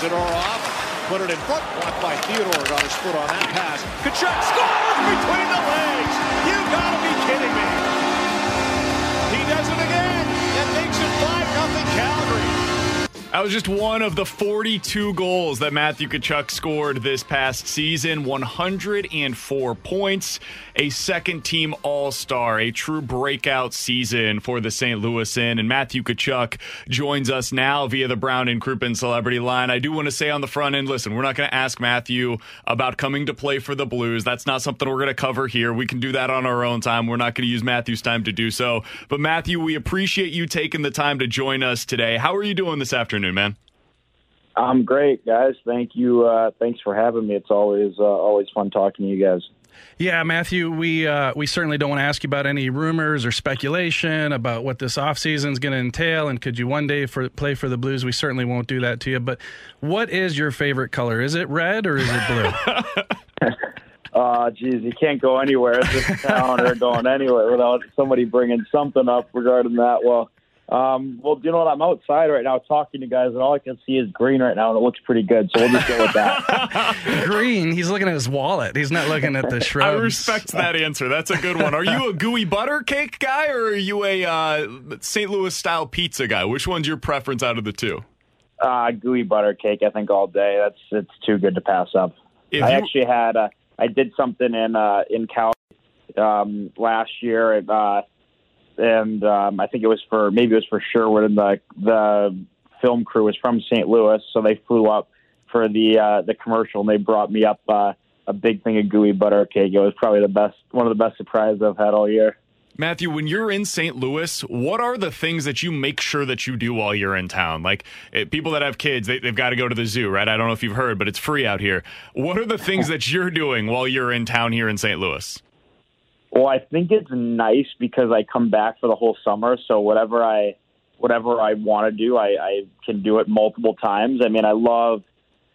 Off, put it in front, blocked by Theodore, got his foot on that pass. Tkachuk scores between the legs. You gotta be kidding me. He does it again and makes it 5 0 Calgary. That was just one of the 42 goals that Matthew Tkachuk scored this past season. 104 points, a second team All Star, a true breakout season for the St. Louisan. And Matthew Tkachuk joins us now via the Brown and Crouppen Celebrity Line. I do want to say on the front end, listen, we're not going to ask Matthew about coming to play for the Blues. That's not something we're going to cover here. We can do that on our own time. We're not going to use Matthew's time to do so. But Matthew, we appreciate you taking the time to join us today. How are you doing this afternoon? Afternoon, man? I'm great, guys. Thank you. Uh, thanks for having me. It's always uh, always fun talking to you guys. Yeah, Matthew, we uh, we certainly don't want to ask you about any rumors or speculation about what this offseason is going to entail and could you one day for, play for the Blues. We certainly won't do that to you. But what is your favorite color? Is it red or is it blue? uh, geez, you can't go anywhere at this town or going anywhere without somebody bringing something up regarding that. Well, um, well, you know what? I'm outside right now talking to you guys, and all I can see is green right now, and it looks pretty good. So we'll just go with that. green. He's looking at his wallet. He's not looking at the shrubs. I respect that answer. That's a good one. Are you a gooey butter cake guy, or are you a uh, St. Louis style pizza guy? Which one's your preference out of the two? Uh, gooey butter cake. I think all day. That's it's too good to pass up. If I you... actually had. Uh, I did something in uh, in Cal um, last year. At, uh, and um, I think it was for maybe it was for Sherwood, and the the film crew was from St. Louis, so they flew up for the uh, the commercial, and they brought me up uh, a big thing of gooey butter cake. It was probably the best, one of the best surprises I've had all year. Matthew, when you're in St. Louis, what are the things that you make sure that you do while you're in town? Like it, eh, people that have kids, they, have got to go to the zoo, right? I don't know if you've heard, but it's free out here. What are the things that you're doing while you're in town here in St. Louis? Well, I think it's nice because I come back for the whole summer, so whatever I whatever I want to do, I, I can do it multiple times. I mean, I love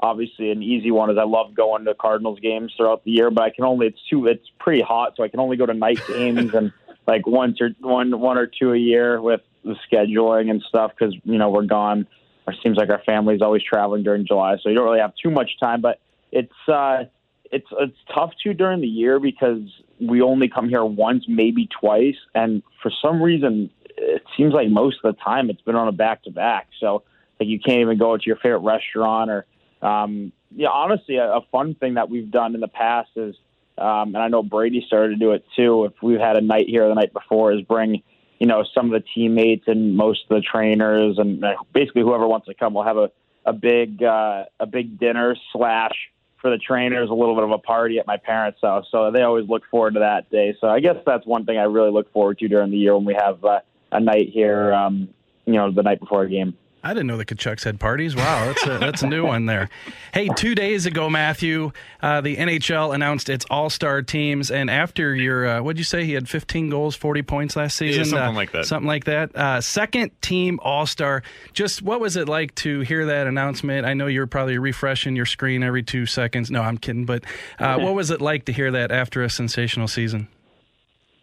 obviously an easy one is I love going to Cardinals games throughout the year, but I can only it's too it's pretty hot, so I can only go to night games and like once or one one or two a year with the scheduling and stuff because you know we're gone. It seems like our family's always traveling during July, so you don't really have too much time. But it's uh, it's it's tough to during the year because we only come here once, maybe twice, and for some reason, it seems like most of the time it's been on a back to back. So like you can't even go to your favorite restaurant or um, yeah. Honestly, a, a fun thing that we've done in the past is, um, and I know Brady started to do it too. If we've had a night here the night before, is bring you know some of the teammates and most of the trainers and basically whoever wants to come. We'll have a a big uh, a big dinner slash for the trainers a little bit of a party at my parents' house. So they always look forward to that day. So I guess that's one thing I really look forward to during the year when we have uh, a night here, um, you know, the night before a game. I didn't know the Tkachuks had parties. Wow, that's a, that's a new one there. Hey, two days ago, Matthew, uh, the NHL announced its All Star teams, and after your uh, what'd you say? He had 15 goals, 40 points last season, yeah, something uh, like that. Something like that. Uh, second team All Star. Just what was it like to hear that announcement? I know you're probably refreshing your screen every two seconds. No, I'm kidding. But uh, what was it like to hear that after a sensational season?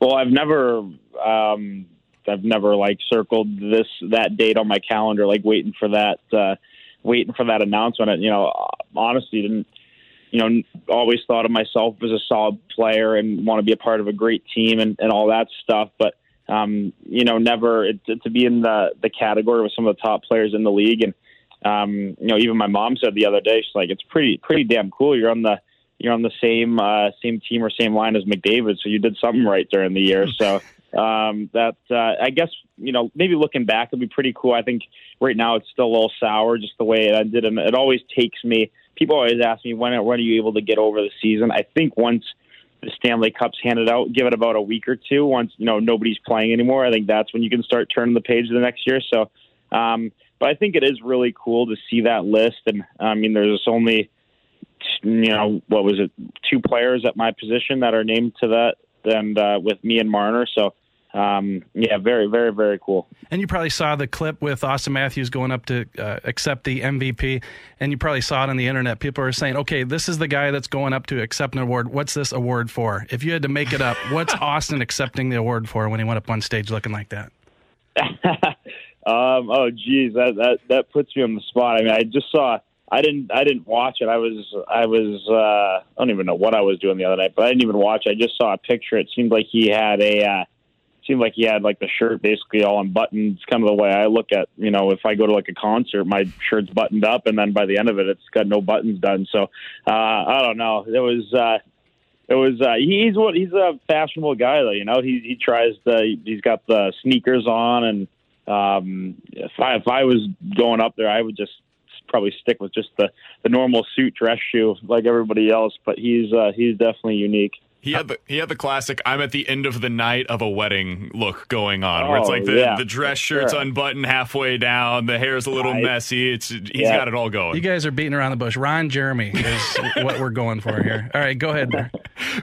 Well, I've never. Um, I've never like circled this that date on my calendar, like waiting for that uh, waiting for that announcement. And, you know, honestly, didn't you know, always thought of myself as a solid player and want to be a part of a great team and, and all that stuff. But um, you know, never it, to be in the the category with some of the top players in the league. And um, you know, even my mom said the other day, she's like, "It's pretty pretty damn cool. You're on the you're on the same uh, same team or same line as McDavid, so you did something right during the year." So um, that uh, I guess you know maybe looking back it'd be pretty cool. I think right now it's still a little sour just the way it ended, and it always takes me. People always ask me when when are you able to get over the season. I think once the Stanley Cup's handed out, give it about a week or two. Once you know nobody's playing anymore, I think that's when you can start turning the page the next year. So, um, but I think it is really cool to see that list. And I mean, there's only you know what was it, two players at my position that are named to that, and uh, with me and Marner. So um, yeah, very, very, very cool. And you probably saw the clip with Auston Matthews going up to uh, accept the MVP, and you probably saw it on the internet. People are saying, "Okay, this is the guy that's going up to accept an award. What's this award for?" If you had to make it up, what's Auston accepting the award for when he went up on stage looking like that? um, oh, geez, that that that puts me on the spot. I mean, I just saw. I didn't. I didn't watch it. I was. I was. Uh, I don't even know what I was doing the other night, but I didn't even watch. I just saw a picture. It seemed like he had a. Uh, seemed like he had like the shirt basically all unbuttoned. It's kind of the way I look at, you know, if I go to like a concert, my shirt's buttoned up, and then by the end of it, it's got no buttons done. So uh, I don't know. It was. Uh, it was uh, he's what he's a fashionable guy though you know he he tries to he's got the sneakers on and um if I if I was going up there I would just probably stick with just the the normal suit dress shoe like everybody else but he's uh he's definitely unique he had the he had the classic "I'm at the end of the night of a wedding" look going on, oh, where it's like the, yeah, the dress shirt's sure. unbuttoned halfway down, the hair's a little messy. It's he's yeah. got it all going. You guys are beating around the bush. Ron Jeremy is what we're going for here. All right, go ahead.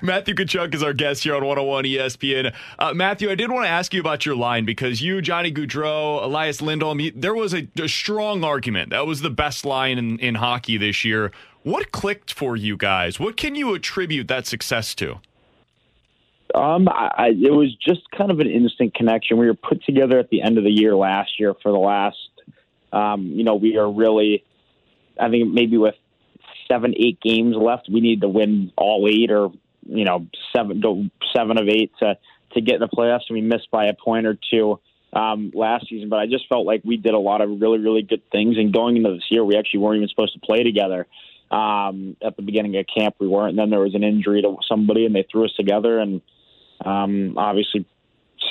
Matthew Tkachuk is our guest here on 101 ESPN. Uh, Matthew, I did want to ask you about your line because you, Johnny Gaudreau, Elias Lindholm, there was a, a strong argument that was the best line in, in hockey this year. What clicked for you guys? What can you attribute that success to? Um, I, it was just kind of an instant connection. We were put together at the end of the year last year for the last, um, you know, we are really, I think maybe with seven, eight games left, we need to win all eight or, you know, seven, seven of eight to, to get in the playoffs. And we missed by a point or two um, last season, but I just felt like we did a lot of really, really good things. And going into this year, we actually weren't even supposed to play together um, at the beginning of camp. We weren't. And then there was an injury to somebody, and they threw us together. And um, obviously,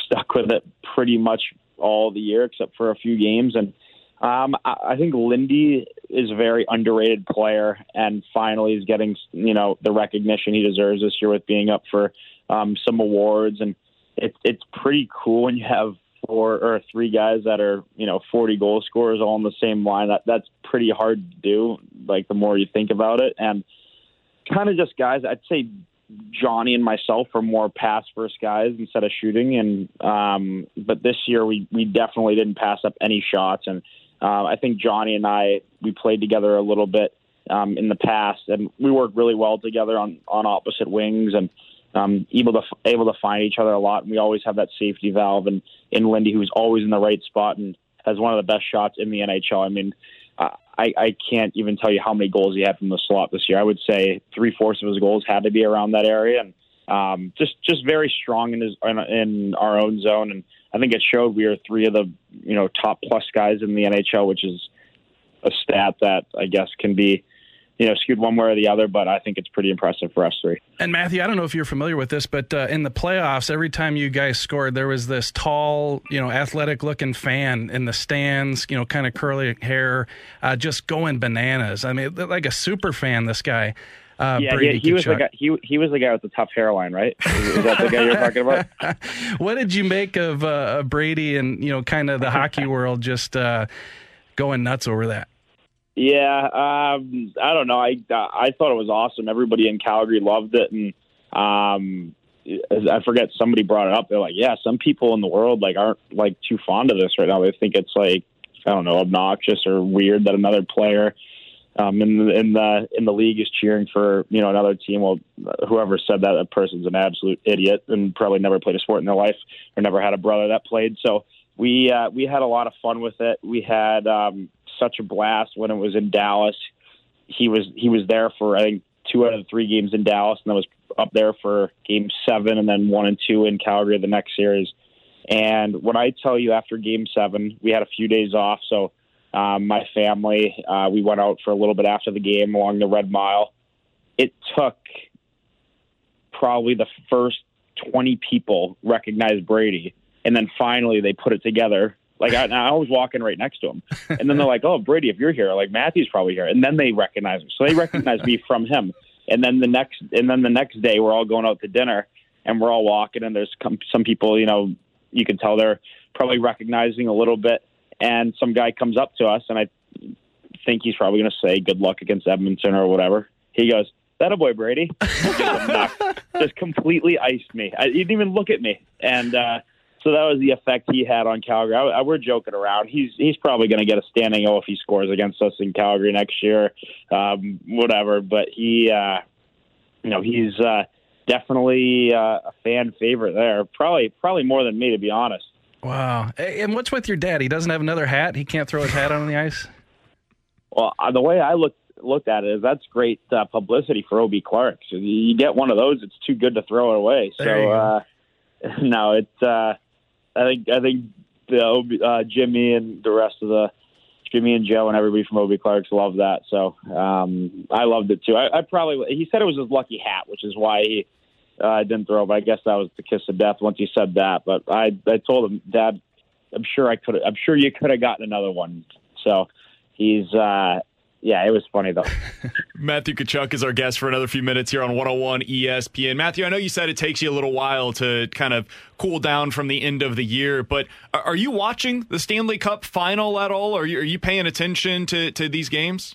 stuck with it pretty much all the year except for a few games. And um, I, I think Lindy is a very underrated player, and finally is getting you know the recognition he deserves this year with being up for um, some awards. And it's it's pretty cool when you have four or three guys that are you know 40 goal scorers all on the same line. That that's pretty hard to do. Like the more you think about it, and kind of just guys. I'd say Johnny and myself are more pass first guys instead of shooting. And um, but this year we we definitely didn't pass up any shots. And uh, I think Johnny and I we played together a little bit um, in the past, and we worked really well together on on opposite wings and. Um, able to able to find each other a lot, and we always have that safety valve. And in Lindy, who's always in the right spot and has one of the best shots in the NHL. I mean, I, I can't even tell you how many goals he had from the slot this year. I would say three fourths of his goals had to be around that area, and um, just just very strong in his in, in our own zone. And I think it showed we are three of the you know top plus guys in the NHL, which is a stat that I guess can be you know, skewed one way or the other, but I think it's pretty impressive for us three. And Matthew, I don't know if you're familiar with this, but uh, in the playoffs, every time you guys scored, there was this tall, you know, athletic looking fan in the stands, you know, kind of curly hair, uh, just going bananas. I mean, like a super fan, this guy. Uh, yeah, he, he was the guy. He, he was the guy with the tough hairline, right? Is, is that the guy you're talking about? what did you make of uh, Brady and you know, kind of the hockey world just uh, going nuts over that? Yeah, um, I don't know. I I thought it was awesome. Everybody in Calgary loved it, and um, I forget somebody brought it up. They're like, yeah, some people in the world like aren't like too fond of this right now. They think it's like I don't know, obnoxious or weird that another player um, in the in the in the league is cheering for you know another team. Well, whoever said that, that person's an absolute idiot and probably never played a sport in their life or never had a brother that played. So we uh, we had a lot of fun with it. We had um, such a blast when it was in Dallas. He was he was there for I think two out of the three games in Dallas, and then was up there for game seven, and then one and two in Calgary the next series. And when I tell you after game seven, we had a few days off, so um, my family uh, we went out for a little bit after the game along the Red Mile. It took probably the first 20 people recognized Brady, and then finally they put it together. Like I, I was walking right next to him, and then they're like, "Oh, Brady, if you're here, like Matthew's probably here," and then they recognize him. So they recognize me from him, and then the next, and then the next day, we're all going out to dinner, and we're all walking, and there's some, some people, you know, you can tell they're probably recognizing a little bit, and some guy comes up to us, and I think he's probably going to say good luck against Edmonton or whatever. He goes, "That a boy, Brady." Just completely iced me. I, he didn't even look at me, and uh, so that was the effect he had on Calgary. I, I, we're joking around. He's he's probably going to get a standing O if he scores against us in Calgary next year, um, whatever. But he, uh, you know, he's uh, definitely uh, a fan favorite there. Probably probably more than me, to be honest. Wow. And what's with your dad? He doesn't have another hat. He can't throw his hat on the ice. Well, uh, the way I look looked at it is that's great uh, publicity for O.B. Clark. So you get one of those, it's too good to throw it away. So uh, no, it's. Uh, I think I think the uh, Jimmy and the rest of the Jimmy and Joe and everybody from O.B. Clark's love that. So um, I loved it too. I, I probably he said it was his lucky hat, which is why he uh, didn't throw. But I guess that was the kiss of death once he said that. But I I told him, Dad, I'm sure I could. I'm sure you could have gotten another one. So he's uh, yeah, it was funny though. Matthew Tkachuk is our guest for another few minutes here on 101 ESPN. Matthew, I know you said it takes you a little while to kind of cool down from the end of the year, but are you watching the Stanley Cup final at all? Are you, are you paying attention to, to these games?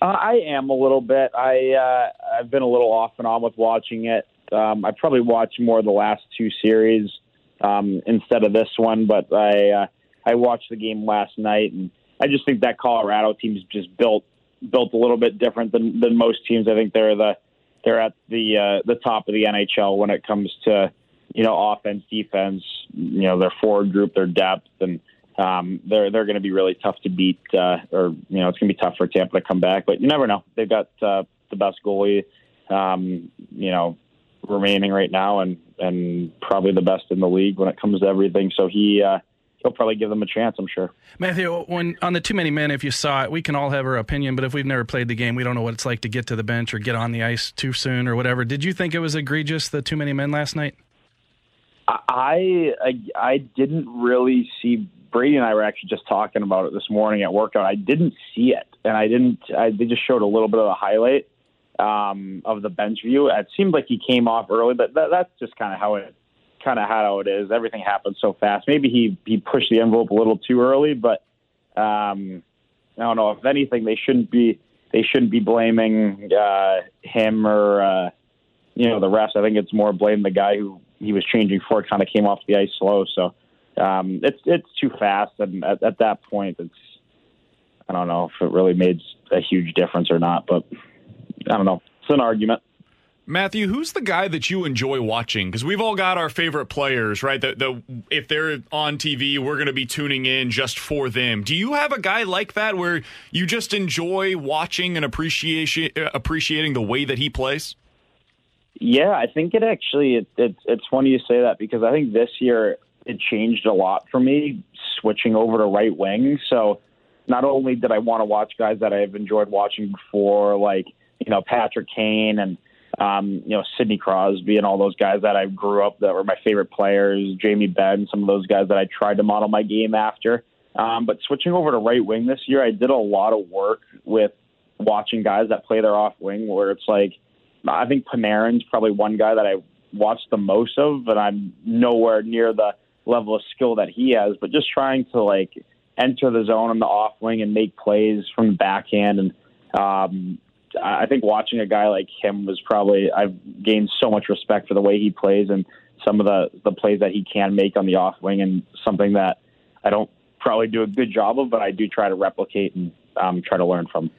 Uh, I am a little bit. I uh, I've been a little off and on with watching it. Um, I probably watched more of the last two series um, instead of this one, but I uh, I watched the game last night and I just think that Colorado team's just built built a little bit different than than most teams. I think they're the they're at the uh, the top of the NHL when it comes to you know offense, defense, you know their forward group, their depth, and um, they're they're going to be really tough to beat. Uh, or you know it's going to be tough for Tampa to come back, but you never know. They've got uh, the best goalie, um, you know, remaining right now, and and probably the best in the league when it comes to everything. So he. Uh, he'll probably give them a chance. I'm sure. Matthew, when on the too many men, if you saw it, we can all have our opinion, but if we've never played the game, we don't know what it's like to get to the bench or get on the ice too soon or whatever. Did you think it was egregious the too many men last night? I I, I didn't really see. Brady and I were actually just talking about it this morning at workout. I didn't see it, and I didn't. I, they just showed a little bit of a highlight um, of the bench view. It seemed like he came off early, but that, that's just kind of how it kind of how it is. Everything happens so fast. Maybe he he pushed the envelope a little too early, but um, I don't know. If anything, they shouldn't be they shouldn't be blaming uh, him or uh, you know the rest. I think it's more blame the guy who he was changing for. Kind of came off the ice slow, so um, it's it's too fast. And at, at that point, it's I don't know if it really made a huge difference or not, but I don't know. It's an argument. Matthew, who's the guy that you enjoy watching? Because we've all got our favorite players, right? The, the if they're on TV, we're going to be tuning in just for them. Do you have a guy like that where you just enjoy watching and appreciation uh, appreciating the way that he plays? Yeah, I think it actually it, it, it's funny you say that because I think this year it changed a lot for me switching over to right wing. So not only did I want to watch guys that I've enjoyed watching before, like you know Patrick Kane and um, you know, Sidney Crosby and all those guys that I grew up that were my favorite players, Jamie Benn, some of those guys that I tried to model my game after. Um, but switching over to right wing this year, I did a lot of work with watching guys that play their off wing where it's like, I think Panarin's probably one guy that I watched the most of, but I'm nowhere near the level of skill that he has. But just trying to like enter the zone on the off wing and make plays from the backhand and um, I think watching a guy like him was probably I've gained so much respect for the way he plays and some of the the plays that he can make on the off wing and something that I don't probably do a good job of, but I do try to replicate and um, try to learn from.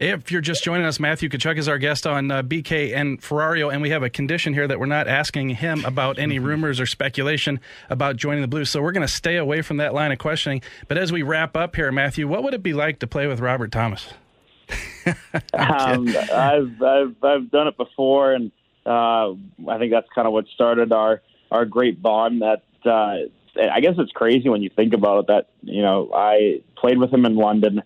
If you're just joining us, Matthew Tkachuk is our guest on uh, BK and Ferrario, and we have a condition here that we're not asking him about any mm-hmm. rumors or speculation about joining the Blues. So we're going to stay away from that line of questioning. But as we wrap up here, Matthew, what would it be like to play with Robert Thomas? um, I've, I've I've done it before, and uh, I think that's kind of what started our our great bond. That uh, I guess it's crazy when you think about it. That you know, I played with him in London,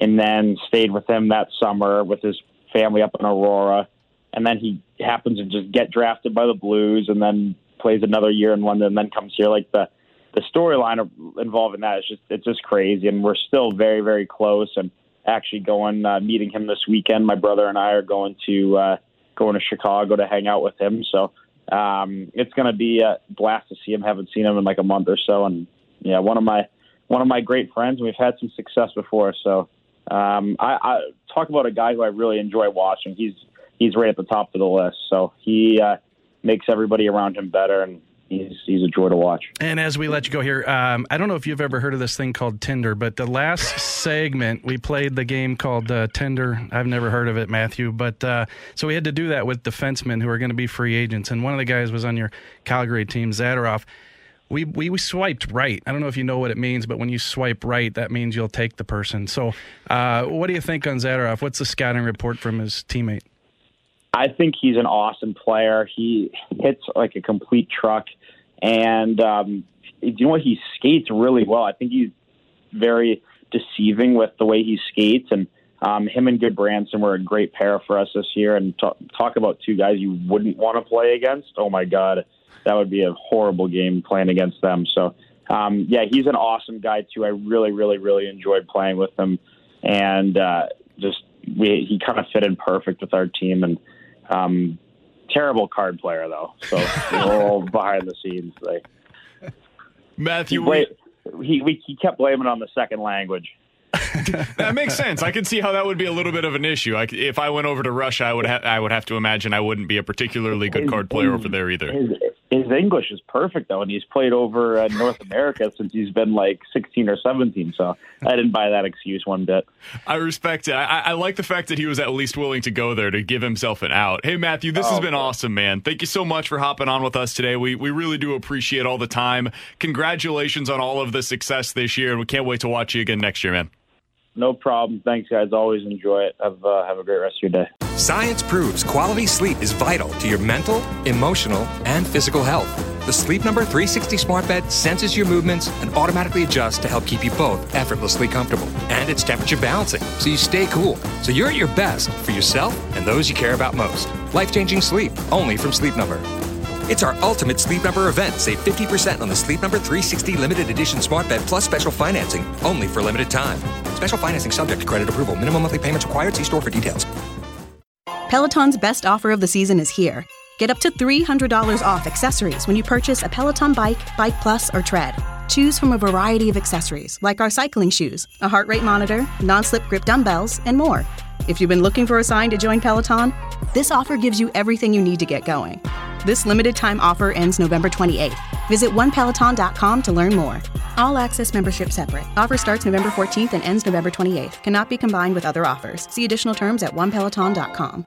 and then stayed with him that summer with his family up in Aurora, and then he happens to just get drafted by the Blues, and then plays another year in London, and then comes here. Like the the storyline involving that is just it's just crazy, and we're still very very close. And actually going uh, meeting him this weekend. My brother and I are going to uh, going to Chicago to hang out with him. So um, it's going to be a blast to see him. Haven't seen him in like a month or so, and yeah, one of my one of my great friends. We've had some success before, so um, I, I talk about a guy who I really enjoy watching. He's he's right at the top of the list. So he uh, makes everybody around him better, and he's he's a joy to watch. And as we let you go here, um, I don't know if you've ever heard of this thing called Tinder, but the last segment we played the game called uh, Tinder. I've never heard of it, Matthew, but uh, so we had to do that with defensemen who are going to be free agents, and one of the guys was on your Calgary team, Zadorov. We, we, we swiped right. I don't know if you know what it means, but when you swipe right, that means you'll take the person. So, uh, what do you think on Zadorov? What's the scouting report from his teammate? I think he's an awesome player. He hits like a complete truck. And um, you know what? He skates really well. I think he's very deceiving with the way he skates. And um, him and Gudbranson were a great pair for us this year. And talk, talk about two guys you wouldn't want to play against. Oh my God, that would be a horrible game playing against them. So um, yeah, he's an awesome guy too. I really, really, really enjoyed playing with him, and uh, just we, he kind of fit in perfect with our team. And um, terrible card player though. So all behind the scenes, they Matthew. He, he, we, he kept blaming on the second language. that makes sense. I can see how that would be a little bit of an issue. I, if I went over to Russia, I would ha- I would have to imagine I wouldn't be a particularly good card player over there either. His, his English is perfect though, and he's played over uh, North America since he's been like 16 or 17. So I didn't buy that excuse one bit. I respect it. I, I like the fact that he was at least willing to go there to give himself an out. Hey Matthew, this oh, has been man. awesome, man. Thank you so much for hopping on with us today. We we really do appreciate all the time. Congratulations on all of the success this year, and we can't wait to watch you again next year, man. No problem. Thanks, guys. Always enjoy it. Have uh, have a great rest of your day. Science proves quality sleep is vital to your mental, emotional, and physical health. The Sleep Number 360 smart bed senses your movements and automatically adjusts to help keep you both effortlessly comfortable. And it's temperature balancing, so you stay cool. So you're at your best for yourself and those you care about most. Life changing sleep, only from Sleep Number. It's our ultimate Sleep Number event. Save 50% on the Sleep Number 360 limited edition smart bed plus special financing, only for limited time. Special financing subject to credit approval. Minimum monthly payments required. See store for details. Peloton's best offer of the season is here. Get up to $300 off accessories when you purchase a Peloton bike, Bike Plus, or Tread. Choose from a variety of accessories like our cycling shoes, a heart rate monitor, non slip grip dumbbells, and more. If you've been looking for a sign to join Peloton, this offer gives you everything you need to get going. This limited time offer ends November 28th. Visit onepeloton.com to learn more. All access membership separate. Offer starts November 14th and ends November 28th. Cannot be combined with other offers. See additional terms at onepeloton.com.